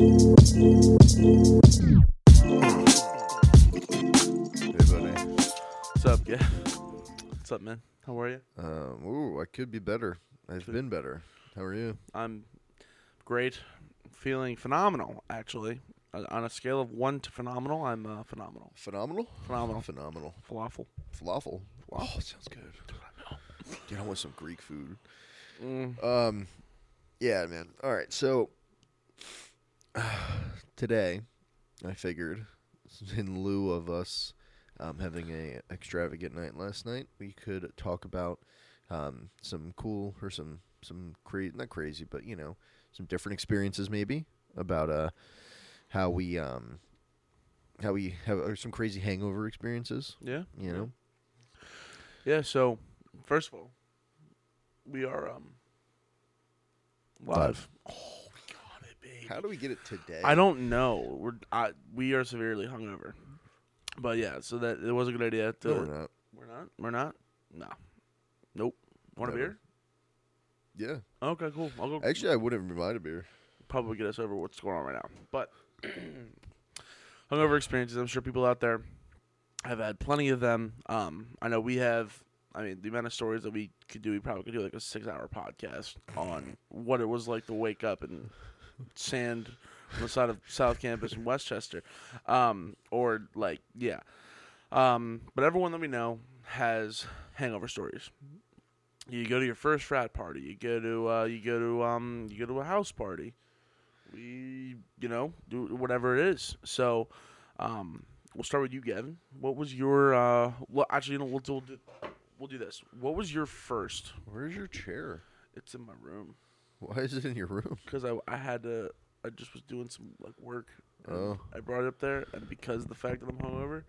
Hey, buddy. What's up, yeah? What's up, man? How are you? Um, ooh, I could be better. I've been better. How are you? I'm great, feeling phenomenal. Actually, Uh, on a scale of one to phenomenal, I'm uh, phenomenal. Phenomenal. Phenomenal. Phenomenal. Falafel. Falafel. Oh, sounds good. Dude, I want some Greek food. Mm, Um, yeah, man. All right, so today I figured, in lieu of us um, having a extravagant night last night, we could talk about um, some cool or some some crazy, not crazy, but you know, some different experiences maybe about uh how we um how we have or some crazy hangover experiences. yeah. You know, Yeah. So, first of all, we are um live. Live. Oh, we got it, baby. How do we get it today? I don't know. We're I, we are severely hungover, but yeah. So that it was a good idea. To, No, we're not. We're not. We're not. No. Nope. Want a beer? Yeah, Okay, cool. I'll go. actually, I wouldn't mind a beer. probably get us over what's going on right now. But hungover experiences, I'm sure people out there have had plenty of them. Um, I know we have. I mean, the amount of stories that we could do, we probably could do like a six-hour podcast on what it was like to wake up in sand on the side of South Campus in Westchester, um, or like yeah. Um, but everyone that we know has hangover stories. You go to your first frat party. You go to uh, you go to um, you go to a house party. We you know do whatever it is. So, um, we'll start with you, Gavin. What was your uh? Well, actually, you know, we'll do, we'll do we'll do this. What was your first? Where's your chair? It's in my room Why is it in your room? because I I had to. I just was doing some like work. and Oh. I brought it up there, and because of the fact that I'm hungover,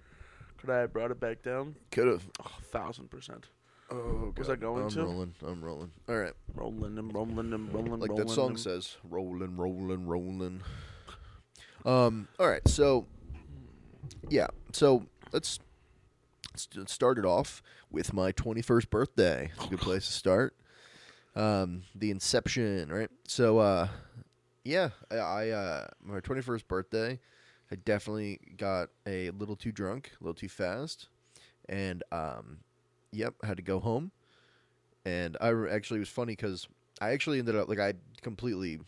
could I have brought it back down? Could have. Oh, thousand percent. Oh, Was I going to I'm to? rolling. I'm rolling. All right. Rolling and rolling and rolling. Like rolling that song and- says, rolling, rolling, rolling. Um. All right. So, yeah. So let's let's let's start it off with my 21st birthday. It's a good place to start. Um, the inception, right? So, uh, yeah, I, I uh, my 21st birthday, I definitely got a little too drunk, a little too fast, and um, yep, I had to go home. And I re- actually it was funny because I actually ended up like I completely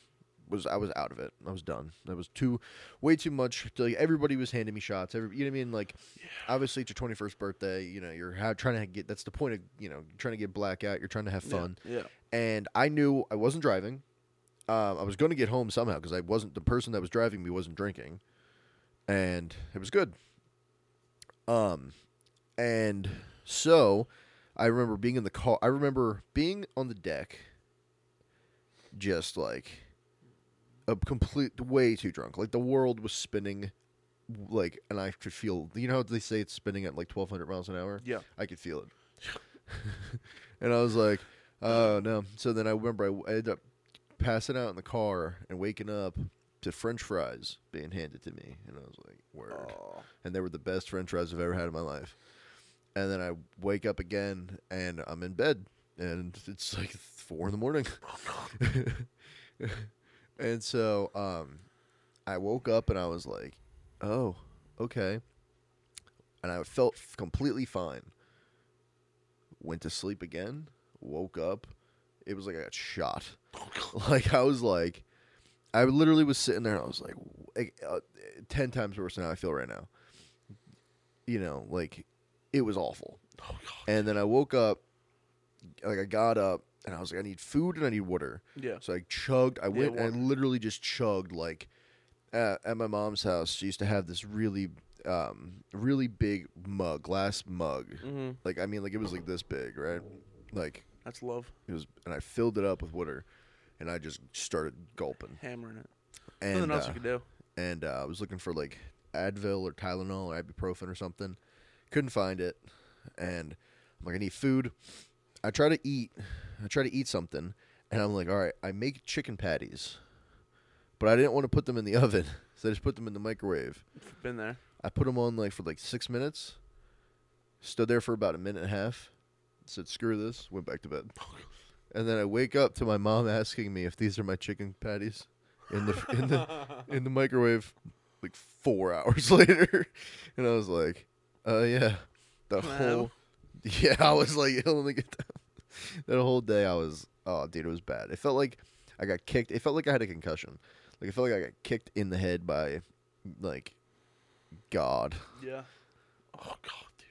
was I was out of it. I was done. That was too way too much. Like everybody was handing me shots. Every, you know what I mean? Like obviously it's your twenty first birthday. You know you're ha- trying to get. That's the point of you know trying to get blackout. You're trying to have Yeah, fun. Yeah. And I knew I wasn't driving. Um, I was going to get home somehow because I wasn't the person that was driving me wasn't drinking, and it was good. Um, and so I remember being in the car. I remember being on the deck, just like a complete way too drunk. Like the world was spinning, like, and I could feel. You know how they say it's spinning at like twelve hundred miles an hour. Yeah. I could feel it. and I was like, oh no. So then I remember I, I ended up passing out in the car and waking up to French fries being handed to me, and I was like, word. Oh. And they were the best French fries I've ever had in my life. And then I wake up again and I'm in bed, and it's like four in the morning. Oh, and so um, I woke up and I was like, oh, okay. And I felt completely fine. Went to sleep again, woke up. It was like I got shot. like I was like, I literally was sitting there and I was like, like, uh, ten times worse than how I feel right now. You know, like it was awful. Oh, And then I woke up, like I got up and I was like, I need food and I need water. Yeah. So I chugged. I went and I literally just chugged like at, at my mom's house. She used to have this really, um, really big mug, glass mug. Mm-hmm. Like I mean, like it was like this big, right? Like That's love. it was, and I filled it up with water, and I just started gulping. Hammering it. And Nothing else uh, you could do. and uh, I was looking for like Advil or Tylenol or ibuprofen or something. Couldn't find it, and I'm like, I need food. I try to eat. I try to eat something, and I'm like, all right, I make chicken patties, but I didn't want to put them in the oven, so I just put them in the microwave. Been there. I put them on like for like six minutes. Stood there for about a minute and a half. Said screw this. Went back to bed. And then I wake up to my mom asking me if these are my chicken patties. in the in the in the microwave like four hours later, and I was like, "Uh, yeah." The Wow. whole yeah, I was like, let me get that. That whole day, I was oh, dude, it was bad. It felt like I got kicked. It felt like I had a concussion. Like it felt like I got kicked in the head by like God. yeah. Oh god, dude,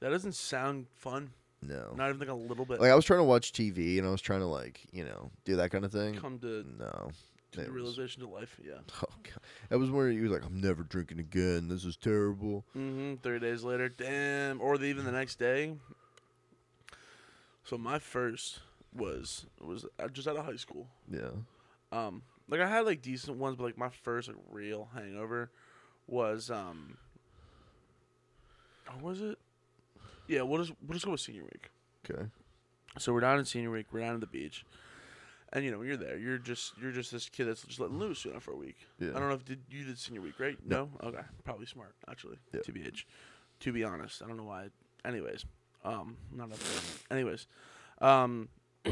that doesn't sound fun. No. Not even like a little bit. Like I was trying to watch TV and I was trying to like you know do that kind of thing. come to, No. The was- realization to life. Yeah. Oh god, that was where he was like, "I'm never drinking again. This is terrible." Mm-hmm. Three days later, damn, or the, even the next day. So my first was was uh, just out of high school. Yeah. Um, like I had like decent ones, but like my first like real hangover was um. Or was it? Yeah, we'll just we'll just go with senior week. Okay. So we're down in senior week. We're down at the beach, and you know when you're there, you're just you're just this kid that's just letting loose, you know, for a week. Yeah. I don't know if did you did senior week, right? No. Okay, probably smart actually. Yeah. To be TBH. To be honest, I don't know why. Anyways, um, not enough. Anyways, um,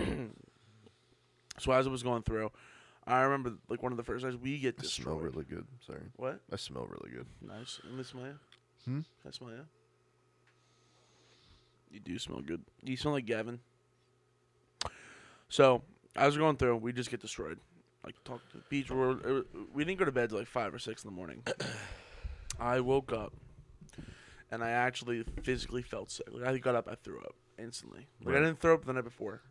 so as I was going through, I remember like one of the first nights we get I smell really good. Sorry. What? I smell really good. Nice. And smell you. Hmm? Smell you? You do smell good. You smell like Gavin. So as we're going through, we just get destroyed. Like talk to the beach. We're, we didn't go to bed till like five or six in the morning. I woke up, and I actually physically felt sick. Like I got up, I threw up instantly. Like I didn't throw up the night before,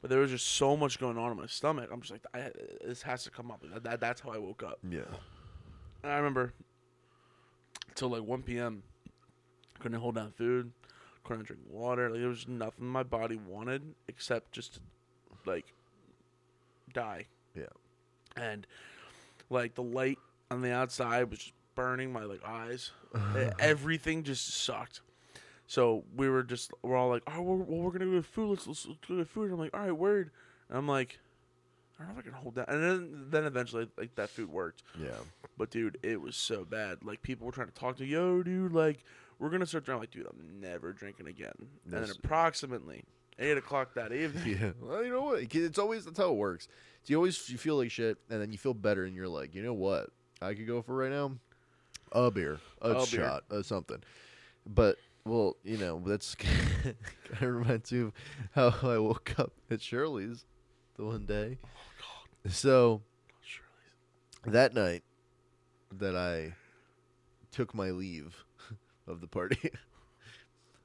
but there was just so much going on in my stomach. I'm just like, I, this has to come up. That, that, that's how I woke up. Yeah. And I remember till like 1 p.m. Couldn't hold down food, couldn't drink water. Like there was nothing my body wanted except just to, like die. Yeah. And like the light on the outside was just burning my like eyes. Everything just sucked. So we were just we're all like, oh, we're, well, we're gonna go get food. Let's, let's, let's go get food. And I'm like, all right, word. And I'm like, I don't know if I can hold that. And then then eventually like that food worked. Yeah. But dude, it was so bad. Like people were trying to talk to, yo, dude, like we're gonna start drinking. Like, dude, I'm never drinking again. And then approximately eight o'clock that evening, Yeah. Well, you know what? It's always that's how it works. So you always you feel like shit, and then you feel better, and you're like, you know what? I could go for right now a beer, a, A beer. shot, uh, something. But well, you know, that's kind of reminds me of how I woke up at Shirley's the one day. Oh God! So Shirley's. that night that I took my leave of the party.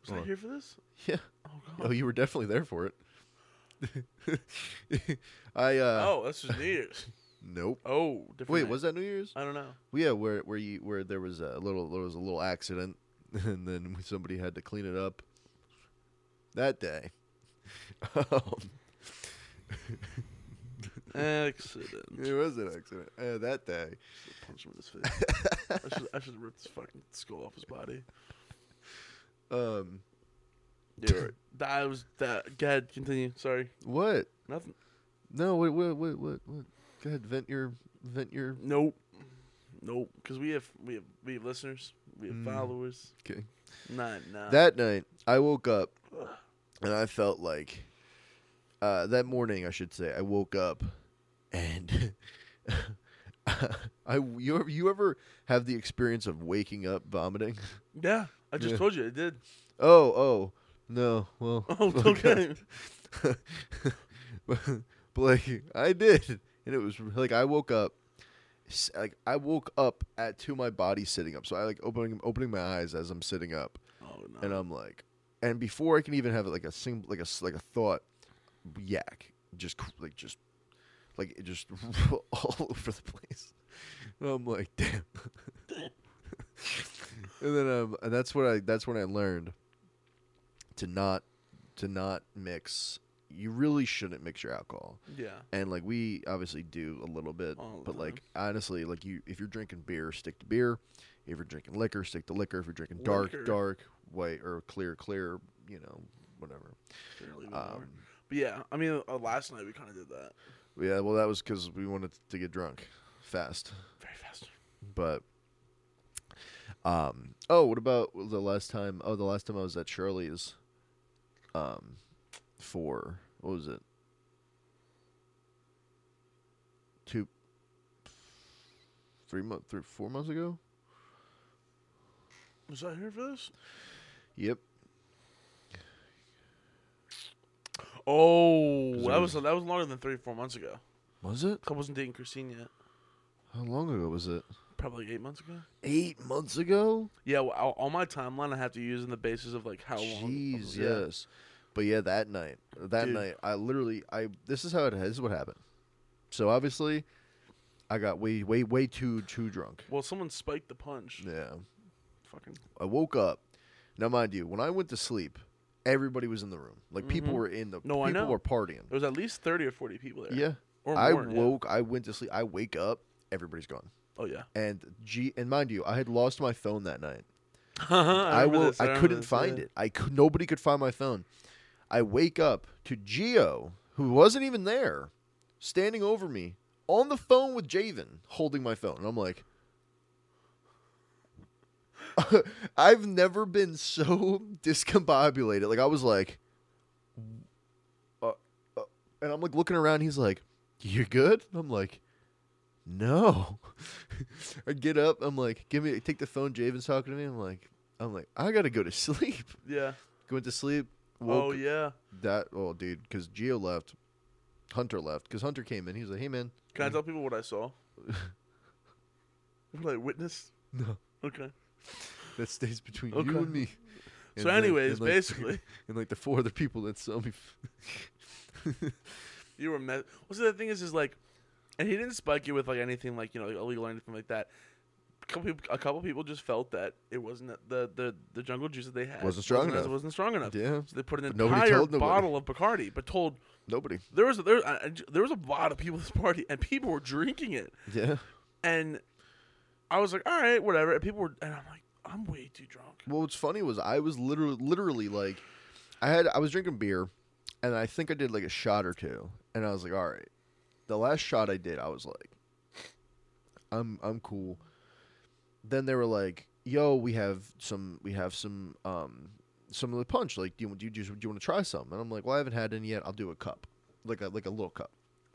Was I Well, here for this? yeah. Oh Oh, you were definitely there for it. I uh Oh, that's just New Year's. nope. Oh, different. Wait, night. was that New Year's? I don't know. Well, yeah, where where you where there was a little there was a little accident, and then somebody had to clean it up. That day, um, Accident. it was an accident. Uh, that day, Punch him in his face. I should I should have ripped his fucking skull off his body. Um, Dude, that was that. Go ahead, continue. Sorry, what? nothing. No, wait, what, what, what, what? Go ahead, vent your, vent your. Nope. Nope. Because we have we have we have listeners. We have Mm. followers. Okay. Nah, nah. That night, I woke up, and I felt like, uh, that morning, I should say, I woke up, and I you ever, you ever have the experience of waking up vomiting? yeah, I just Yeah. told you I did. Oh, oh, no, well, Oh, okay. but, but like I did, and it was like I woke up, like I woke up at to my body sitting up. So I like opening opening my eyes as I'm sitting up, Oh no. and I'm like, and before I can even have like a sing like a like a thought, yak, just like just like it just all over the place. And I'm like, damn. and then um, and that's what I that's when I learned to not to not mix. You really shouldn't mix your alcohol, yeah. and like we obviously do a little bit, All but like honestly, like you if you're drinking beer, stick to beer. If you're drinking liquor, stick to liquor. If you're drinking dark, Liquor. dark, white, or clear, clear, you know, whatever. Um, but yeah, I mean, uh, last night we kind of did that yeah, well, that was because we wanted to get drunk fast. very fast. But um oh, what about the last time oh the last time I was at Shirley's um for what was it? Two three months, three, four months ago. Was I here for this? Yep. Oh, that was was- that was longer than three, four months ago. Was it? I wasn't dating Christine yet. How long ago was it? Probably like eight months ago. Eight months ago. Yeah, well, all- on my timeline, I have to use in the basis of like how long. Jeez, yes. But yeah, that night, that Dude. night, I literally, I this is how it. This is what happened. So obviously, I got way, way, way too, too drunk. Well, someone spiked the punch. Yeah. Fucking. I woke up. Now, mind you, when I went to sleep, everybody was in the room. Like people Mhm. were in the. No, I know people know. were partying. There was at least thirty or forty people there. Yeah. Or I more, yeah. woke. I went to sleep. I wake up. Everybody's gone. Oh yeah. And G and mind you, I had lost my phone that night. I, I, remember will. this, I, remember couldn't this, find yeah. it. I could. Nobody could find my phone. I wake up to Geo, who wasn't even there, standing over me on the phone with Javen, holding my phone, and I'm like. I've never been so discombobulated. Like I was like, uh, uh, and I'm like looking around. He's like, "You good?" I'm like, "No." I get up. I'm like, "Give me, take the phone." Javen's talking to me. I'm like, "I'm like, I gotta go to sleep." Yeah. Going to sleep. Oh yeah. that. Oh, dude, because Geo left. Hunter left because Hunter came in. He was like, "Hey, man." Can I tell people what I saw? what I witnessed? No, Okay. that stays between Okay. you and me. So, And, like- anyways, and, like, basically, and like the four other people that saw me. you were met. Well, see, the thing is, is like, and he didn't spike you with like anything like you know like oh, illegal or anything like that. A couple, people, a couple people just felt that it wasn't the the the jungle juice that they had Wasn't strong as- enough. It wasn't strong enough. yeah, So they put an But entire bottle of Bacardi, but told nobody. there was there I- there was a lot of people at this party, and people were drinking it, Yeah. and I was like, all right, whatever. And people were, and I'm like, I'm way too drunk. Well, what's funny was I was literally, literally like, I had, I was drinking beer, and I think I did like a shot or two, and I was like, all right. The last shot I did, I was like, I'm, I'm cool. Then they were like, yo, we have some, we have some, um, some of the punch. Like, do you, do you just, do you want to try some? And I'm like, well, I haven't had any yet. I'll do a cup, like a, like a little cup.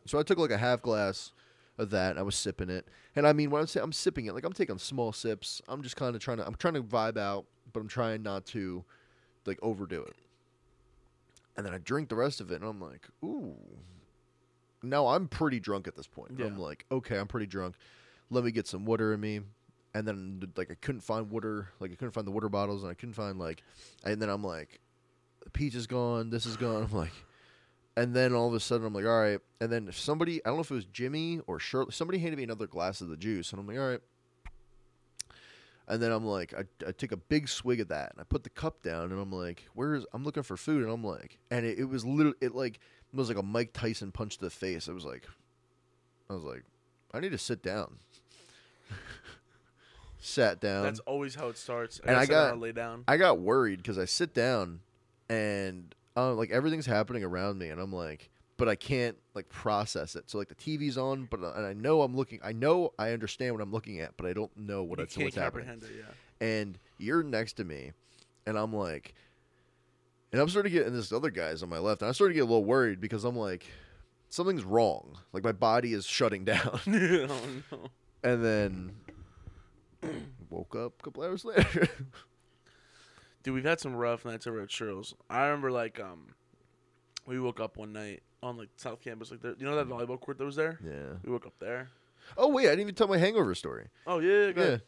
So I took like a half glass of that. And I was sipping it, and I mean, when I'm saying I'm sipping it, like I'm taking small sips. I'm just kind of trying to, I'm trying to vibe out, but I'm trying not to, like, overdo it. And then I drink the rest of it, and I'm like, ooh. Now I'm pretty drunk at this point. Yeah. I'm like, okay, I'm pretty drunk. Let me get some water in me. And then like I couldn't find water, like I couldn't find the water bottles, and I couldn't find like, and then I'm like, the peach is gone, this is gone. I'm like, and then all of a sudden I'm like, all right. And then somebody, I don't know if it was Jimmy or Shirley, somebody handed me another glass of the juice, and I'm like, all right. And then I'm like, I, I take a big swig of that, and I put the cup down, and I'm like, where's? I'm looking for food, and I'm like, and it, it was literally, it like it was like a Mike Tyson punch to the face. It was like, I was like, I need to sit down. Sat down. That's always how it starts. and I got- lay down. I got worried because I sit down and uh, like everything's happening around me, and I'm like, but I can't like process it. So like the TV's on, but uh, and I know I'm looking. I know I understand what I'm looking at, but I don't know what you it's what's happening. it. Yeah. And you're next to me, and I'm like, and I'm starting to get, and this other guy's on my left, and I'm starting to get a little worried because I'm like, something's wrong. Like my body is shutting down, oh no. and then woke up a couple hours later. Dude, we've had some rough nights over at Churls. I remember like um, we woke up one night on like South Campus, like there, you know that volleyball court that was there. yeah. We woke up there. Oh wait, I didn't even tell my hangover story. Oh yeah, Yeah. ahead.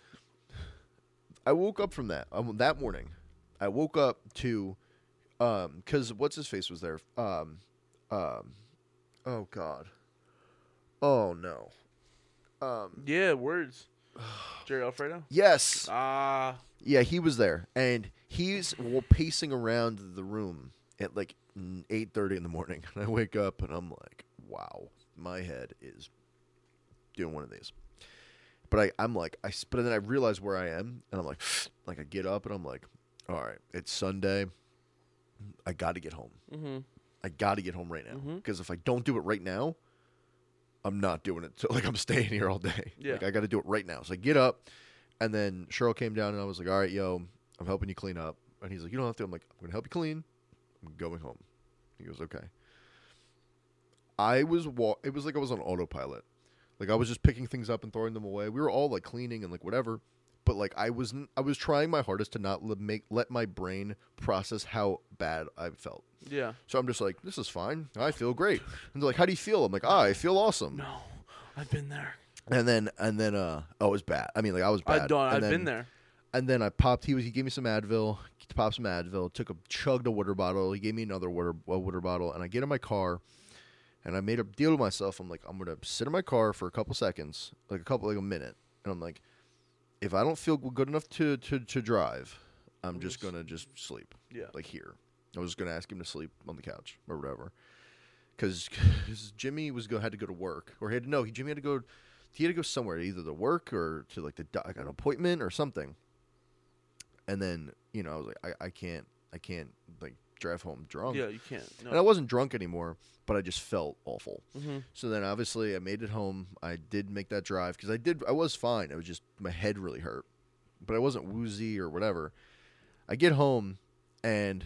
I woke up from that um, that morning. I woke up to, um, because what's his face was there. Um, um, oh god. Oh no. Um. yeah. Words. Jerry Alfredo. Yes. Ah, Yeah, he was there, and he's pacing around the room at like eight thirty in the morning. And I wake up, and I'm like, "Wow, my head is doing one of these." But I, I'm like, I but then I realize where I am, and I'm like, like I get up, and I'm like, "All right, it's Sunday. I got to get home. mm-hmm. I got to get home right now because if I don't do it right now, I'm not doing it. So like I'm staying here all day. Yeah. Like I got to do it right now. So I get up, and then Cheryl came down, and I was like, "All right, yo, I'm helping you clean up." And he's like, "You don't have to." I'm like, "I'm gonna help you clean. I'm going home." He goes, "Okay." I was wa- It was like I was on autopilot. Like I was just picking things up and throwing them away. We were all like cleaning and like whatever. But like I wasn't I was trying my hardest to not let make let my brain process how bad I felt. Yeah. So I'm just like, this is fine. I feel great. And they're like, how do you feel? I'm like, ah, I feel awesome. No, I've been there. And then and then uh oh, it was bad. I mean, like I was bad. I've done. And I've then- been there. And then I popped. He was. He gave me some Advil. Popped some Advil. Took a chugged a water bottle. He gave me another water a water bottle. And I get in my car, and I made a deal with myself. I'm like, I'm gonna sit in my car for a couple seconds, like a couple, like a minute. And I'm like, if I don't feel good enough to to, to drive, I'm just gonna just sleep, Yeah. like here. I was gonna ask him to sleep on the couch or whatever, because Jimmy was go had to go to work or he had to no. He Jimmy had to go. He had to go somewhere, either to work or to like the like an appointment or something. And then you know I was like, I, I can't, I can't like drive home drunk. Yeah, you can't. No. And I wasn't drunk anymore, but I just felt awful. hmm So then obviously I made it home. I did make that drive because I did. I was fine. It was just my head really hurt, but I wasn't woozy or whatever. I get home, and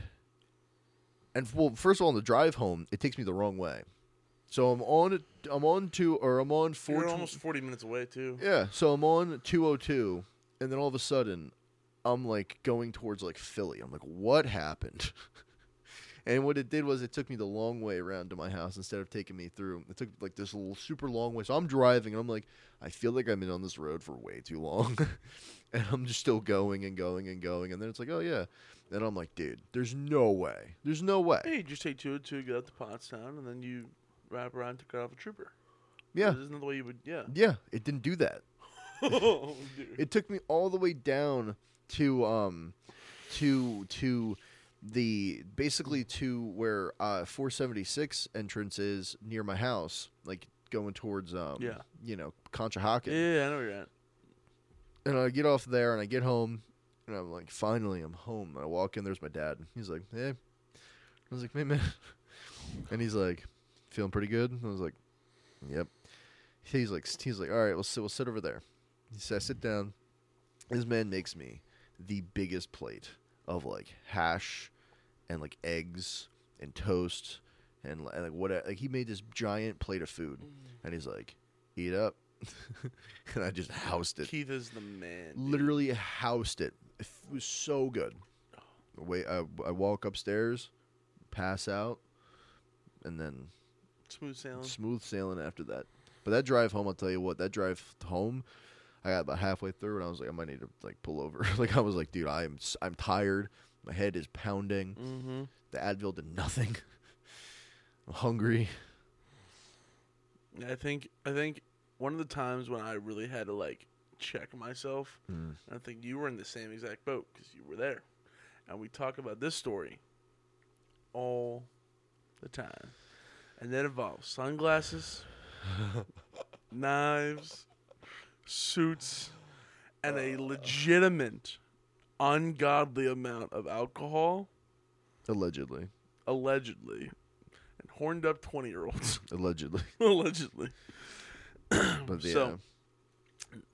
and well, first of all, on the drive home, it takes me the wrong way. So I'm on. I'm on two or I'm on four. You're almost 40 minutes away too. Yeah, so I'm on 202, and then all of a sudden, I'm like going towards like Philly. I'm like, what happened? and what it did was it took me the long way around to my house instead of taking me through. It took like this little super long way. So I'm driving, and I'm like, I feel like I've been on this road for way too long, and I'm just still going and going and going. And then it's like, oh yeah. and I'm like, dude, there's no way. There's no way. Hey, you just take 202, get up to Pottstown, and then you wrap around to cut off a trooper. Yeah, This Isn't the way you would? Yeah. yeah. It didn't do that. oh, it took me all the way down to um to to the basically to where uh 476 entrance is near my house like going towards um Yeah. you know Conshohocken Yeah, I know where you're at. and I get off there and I get home and I'm like finally I'm home and I walk in there's my dad he's like hey I was like hey man and he's like feeling pretty good and I was like yep he's like he's like all right we'll sit we'll sit over there he said sit down this man makes me the biggest plate of like hash and like eggs and toast and, and like what like he made this giant plate of food mm. and he's like eat up and I just housed it Keith is the man. dude. literally housed it. It was so good. Oh. Wait, I, I walk upstairs, pass out, and then smooth sailing. smooth sailing after that. But that drive home, I'll tell you what, that drive home, I got about halfway through, and I was like, I might need to like pull over. like I was like, dude, I am s- I'm tired. My head is pounding. Mm-hmm. The Advil did nothing. I'm hungry. I think I think one of the times when I really had to like check myself, Mm. I think you were in the same exact boat because you were there, and we talk about this story all the time, and that involves sunglasses, knives, suits, and a legitimate, ungodly amount of alcohol, Allegedly, allegedly, and horned up twenty year olds, allegedly. allegedly. But yeah, So-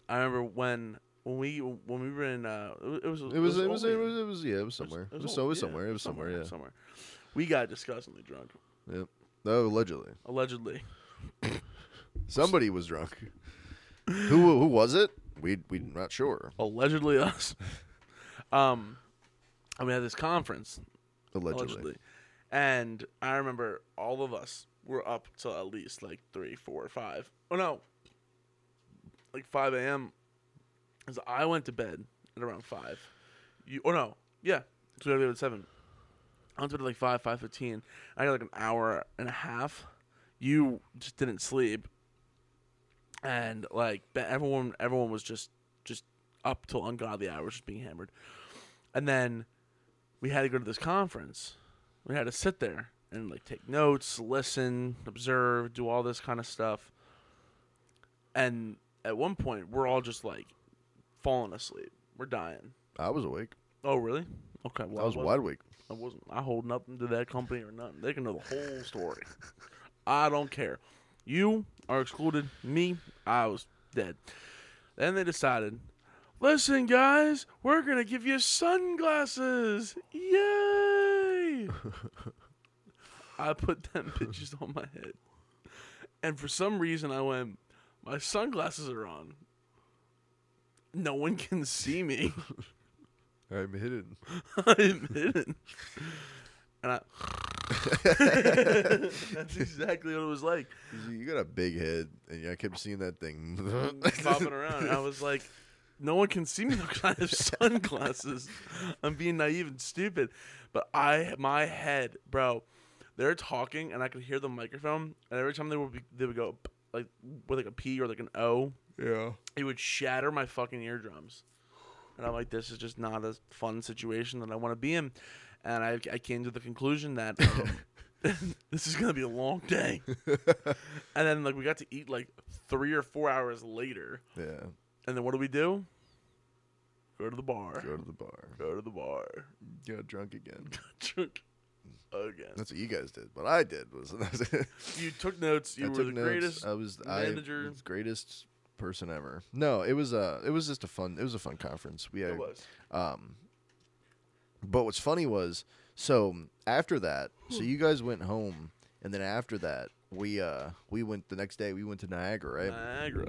I remember when when we when we were in uh it was it was it was it was it was yeah, it was somewhere. It was, was somewhere. It was somewhere. Yeah. somewhere. We got disgustingly drunk, Yep. No, allegedly. allegedly. Somebody was drunk. who who was it? We we not sure. Allegedly us. um, and we had this conference Allegedly. allegedly, and I remember all of us were up till at least like three, four, five. Oh no, like five a.m. Because I went to bed at around five. You oh no, yeah, so we had to at seven. I to bed at like five, five fifteen. I got like an hour and a half. You just didn't sleep, and like everyone, everyone was just just up till ungodly hours, just being hammered. And then we had to go to this conference. We had to sit there and like take notes, listen, observe, do all this kind of stuff. And at one point, we're all just like falling asleep. We're dying. I was awake. Oh, really? Okay. Well, I was wide awake. I wasn't. I hold nothing to that company or nothing. They can know the whole story. I don't care. You are excluded. Me, I was dead. Then they decided, listen, guys, we're gonna give you sunglasses. Yay! I put them bitches on my head, and for some reason, I went, My sunglasses are on. No one can see me. I'm hidden. I'm hidden. And I. That's exactly what it was like. You got a big head, and I kept seeing that thing mm-hmm. bobbing around. I was like, no one can see me because I have sunglasses. I'm being naive and stupid. But I, my head, bro, they're talking and I could hear the microphone. And every time they would, be, they would go like with like a P or like an O, Yeah. it would shatter my fucking eardrums. And I'm like, this is just not a fun situation that I want to be in. And I, I came to the conclusion that um, this is gonna be a long day. and then like we got to eat like three or four hours later. Yeah. And then what do we do? Go to the bar. Go to the bar. Go to the bar. Got drunk again. Drink again. That's what you guys did. What I did was You took notes. You I were took the notes. greatest. I was manager. I was greatest person ever. No, it was uh it was just a fun it was a fun conference. We had It was. um but what's funny was so after that, so you guys went home and then after that we uh we went the next day we went to Niagara, right? Niagara.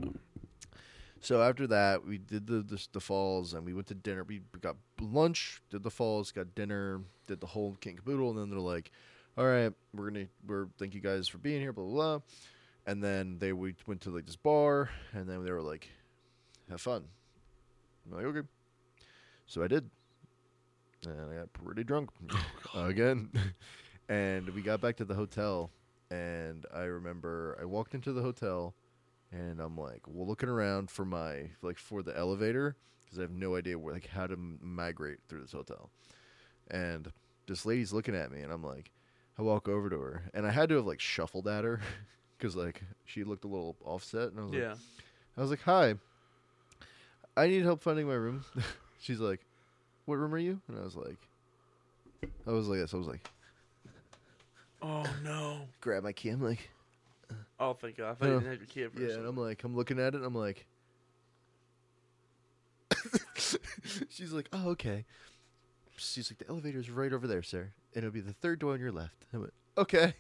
So after that, we did the, the the falls and we went to dinner. We got lunch, did the falls, got dinner, did the whole king caboodle, and then they're like, "All right, we're gonna we're thank you guys for being here, blah blah." blah. And then they we went to like this bar, and then they were like, "Have fun." I'm like, "Okay." So I did, and I got pretty drunk oh, again. and we got back to the hotel, and I remember I walked into the hotel and I'm like, well, looking around for my like for the elevator because I have no idea where like how to m- migrate through this hotel, and this lady's looking at me, and I'm like, I walk over to her, and I had to have like shuffled at her because like she looked a little offset, and I was like, Yeah. I was like, hi, I need help finding my room. She's like, what room are you? And I was like, I was like this. I was like, Oh no. grab my key. I'm like. Oh thank God. I thought you No. didn't have your kid for a Yeah, and second. I'm like, I'm looking at it, and I'm like, she's like, oh, okay. She's like, the elevator's right over there, sir, and it'll be the third door on your left. I went, okay.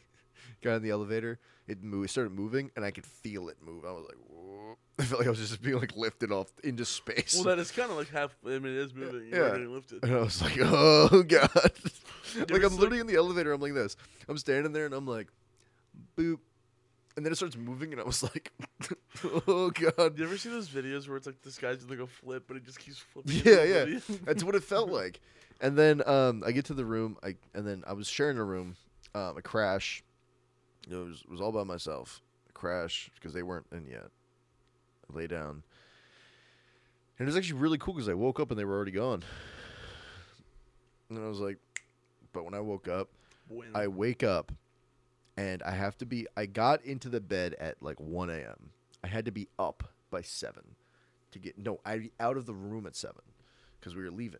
Got in the elevator, it moved, started moving, and I could feel it move. I was like, Whoa. I felt like I was just being like lifted off into space. Well, that is kind of like half. I mean, it is moving. You're Yeah. getting lifted. and I was like, oh god. like I'm literally in the elevator. I'm like this. I'm standing there, and I'm like, boop. And then it starts moving, and I was like, "Oh God!" You ever see those videos where it's like this guy's doing like a flip, but he just keeps flipping? Yeah, yeah. That's what it felt like. And then um, I get to the room, I and then I was sharing a room. Um, a crash. It was was all by myself. Crash because they weren't in yet. I lay down, and it was actually really cool because I woke up and they were already gone. And I was like, but when I woke up, When- I wake up, and I have to be. I got into the bed at like one a.m. I had to be up by seven to get no. I out of the room at seven because we were leaving.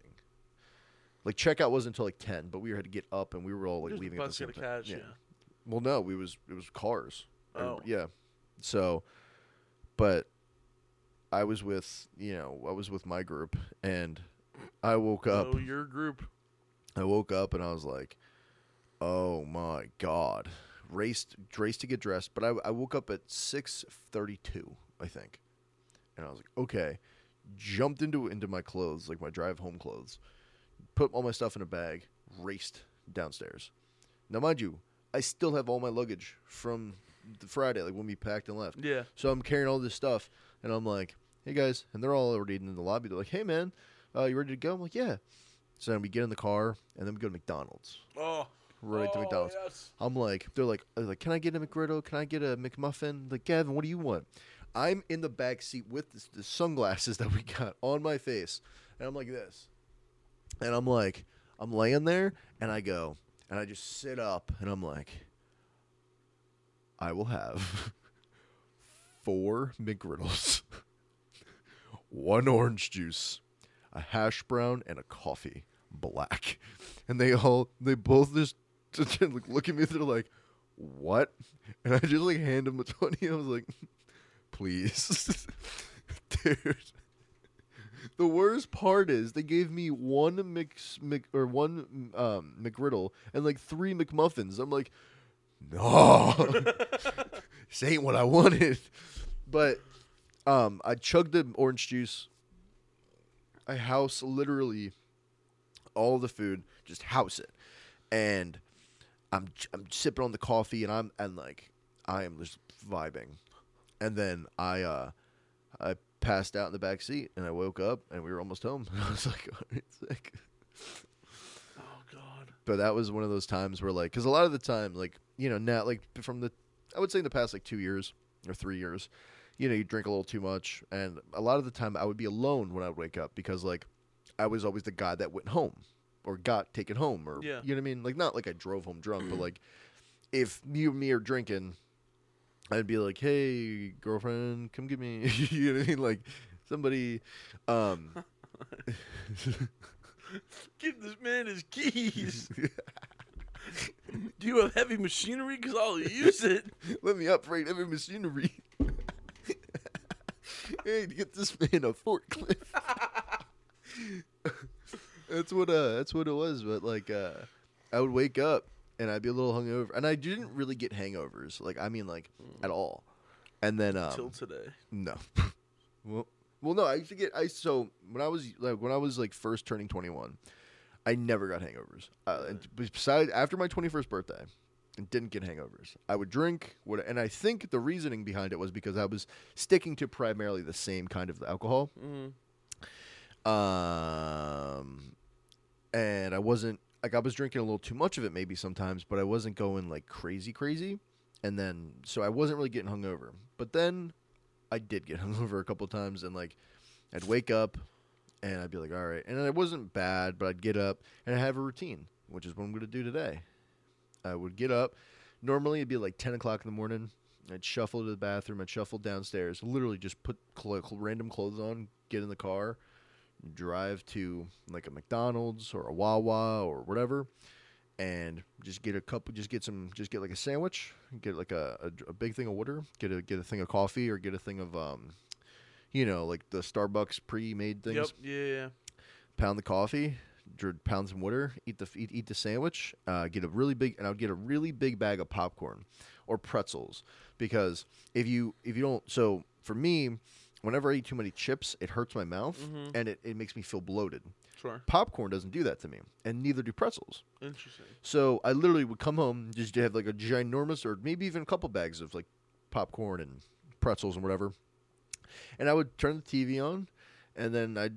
Like checkout wasn't until like ten, but we had to get up and we were all like leaving at the same time. catch, yeah. Well, no, we was it was cars. Oh. yeah. So, but I was with you know I was with my group and I woke up. Oh, your group. I woke up and I was like, "Oh my god!" Raced, raced to get dressed, but I, I woke up at six thirty-two, I think, and I was like, "Okay." Jumped into into my clothes, like my drive home clothes, put all my stuff in a bag, raced downstairs. Now, mind you, I still have all my luggage from the Friday, like when we packed and left. Yeah. So I'm carrying all this stuff, and I'm like, "Hey guys," and they're all already in the lobby. They're like, "Hey man, uh, you ready to go?" I'm like, "Yeah." So then we get in the car, and then we go to McDonald's. Oh. Right to oh, McDonald's. Yes. I'm like, they're like, they're like, "Can I get a McGriddle? Can I get a McMuffin?" Like, Gavin, what do you want? I'm in the back seat with this, the sunglasses that we got on my face, and I'm like this, and I'm like, I'm laying there, and I go, and I just sit up, and I'm like, I will have four McGriddles, one orange juice, a hash brown, and a coffee, black, and they all, they both just like, look at me. They're like, "What?" And I just like hand them a twenty. I was like, "Please, dude." The worst part is they gave me one mix Mc, or one um, McGriddle and like three McMuffins. I'm like, no, this ain't what I wanted. But Um, I chugged the orange juice. I house literally all the food, just house it, and I'm I'm sipping on the coffee, and I'm and like I am just vibing, and then I uh I passed out in the back seat, and I woke up, and we were almost home. I was like, oh, all right, sick. Oh God. But that was one of those times where like, because a lot of the time, like you know, now like from the, I would say in the past like two years or three years, you know, you drink a little too much, and a lot of the time I would be alone when I would wake up because like I was always the guy that went home or got taken home or Yeah. you know what I mean? Like not like I drove home drunk, but like if you and me are drinking, I'd be like, "Hey, girlfriend, come get me." you know what I mean? Like somebody, um, Give this man his keys. Do you have heavy machinery? Cause I'll use it. let me upgrade every machinery. hey, to get this man a forklift. that's what uh that's what it was. But like uh I would wake up and I'd be a little hungover. And I didn't really get hangovers. Like I mean like at all. And then um Till today. no. well well no, I used to get I so when I was like when I was like first turning twenty one, I never got hangovers. Uh, and besides after my twenty first birthday, and didn't get hangovers. I would drink, would, and I think the reasoning behind it was because I was sticking to primarily the same kind of alcohol, Mm-hmm. um, and I wasn't like I was drinking a little too much of it maybe sometimes, but I wasn't going like crazy crazy, and then so I wasn't really getting hungover. But then I did get hungover a couple times, and like I'd wake up and I'd be like, all right, and it wasn't bad, but I'd get up and I have a routine, which is what I'm going to do today. I would get up. Normally, it'd be like 10 o'clock in the morning. I'd shuffle to the bathroom. I'd shuffle downstairs. Literally, just put cl- random clothes on, get in the car, drive to like a McDonald's or a Wawa or whatever, and just get a couple. Just get some. Just get like a sandwich. Get like a, a, a big thing of water. Get a get a thing of coffee or get a thing of um, you know, like the Starbucks pre-made things Yep. Yeah. yeah. pound the coffee, dr- pound some water, eat the eat, eat the sandwich, uh, get a really big, and I would get a really big bag of popcorn or pretzels because if you if you don't, so for me, whenever I eat too many chips, it hurts my mouth Mhm. and it, it makes me feel bloated. Sure. Popcorn doesn't do that to me, and neither do pretzels. Interesting. So I literally would come home just to have like a ginormous, or maybe even a couple bags of like popcorn and pretzels and whatever. And I would turn the TV on, and then I'd,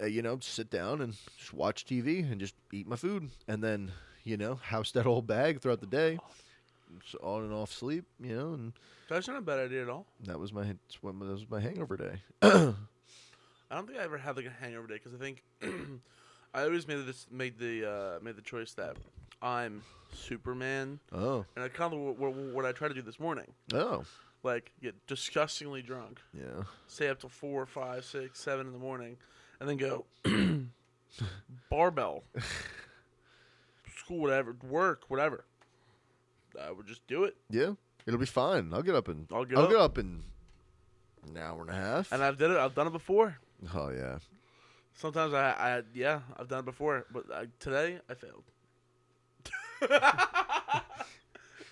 uh, you know, sit down and just watch TV and just eat my food, and then you know, house that whole bag throughout the day, so on and off sleep, you know, and That's not a bad idea at all. that was my that was my hangover day. I don't think I ever had like a hangover day because I think I always made this made the uh, made the choice that I'm Superman, oh, and I kind of what, what, what I tried to do this morning, oh, like get disgustingly drunk, yeah, stay up till four, five, six, seven in the morning, and then go barbell, school, whatever, work, whatever. I would just do it, yeah. It'll be fine. I'll get up in I'll get I'll up. get up in an hour and a half. and I've did it. I've done it before. oh yeah. Sometimes I, I yeah, I've done it before, but I, today I failed.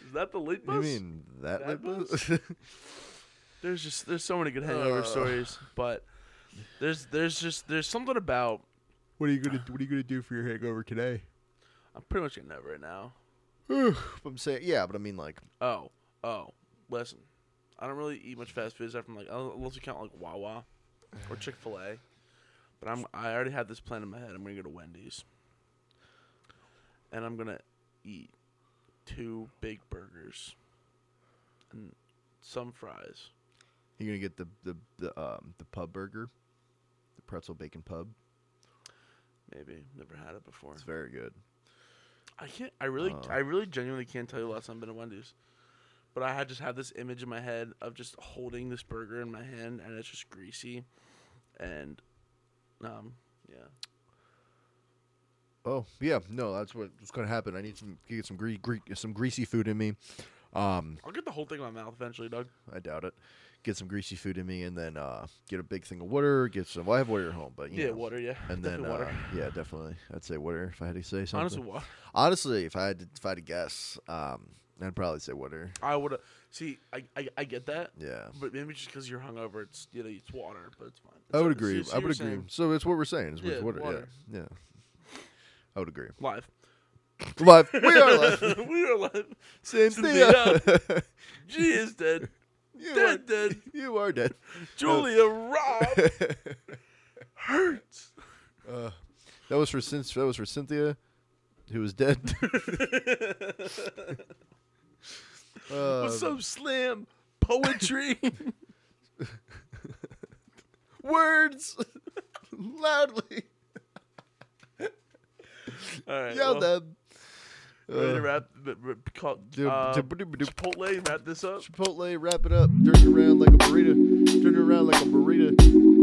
Is that the lead You bus? mean that, That lip bus? bus? There's just there's so many good hangover Uh. stories, but there's there's just there's something about what are you gonna What are you gonna do for your hangover today? I'm pretty much getting over it now. I'm saying, yeah, but I mean, like, Oh oh, listen, I don't really eat much fast food aside from like unless you count like Wawa or Chick Fil A, but I'm I already have this plan in my head. I'm gonna go to Wendy's, and I'm gonna eat two big burgers and some fries. you're gonna get the the the um the pub burger, the pretzel bacon pub. Maybe never had it before. It's very good. I can't. I really, Uh. I really genuinely can't tell you the last time I've been to Wendy's. But I had just had this image in my head of just holding this burger in my hand, and it's just greasy, and um, yeah. Oh yeah, no, that's what's gonna happen. I need some get some gre- gre- some greasy food in me. Um, I'll get the whole thing in my mouth eventually, Doug. I doubt it. Get some greasy food in me, and then uh, get a big thing of water. Get some. Well, I have water at home, but you Yeah, know. water. Yeah, And then, water. uh, yeah, definitely. I'd say water if I had to say something. Honestly, water. Honestly, if I had to, if I had to guess, um, I'd probably say water. I would see. I, I I get that, Yeah. but maybe just because you're hungover, it's you know it's water, but it's fine. I would So- agree. I would agree. saying So it's what we're saying. Is Yeah, water. water. Yeah. Yeah. I would agree. Live. Live. We are live. we are live. Cynthia. She is dead. You, are, dead, dead. you are dead. Julia Rob hurts. Uh, that was for that was for Cynthia, who was dead. uh, What's up, Slam? Poetry. Words loudly. All right. Yell well, them. Ready to wrap? b- b- Call, uh, Chipotle. Wrap this up. Chipotle, wrap it up. Turn it around like a burrito. Turn it around like a burrito.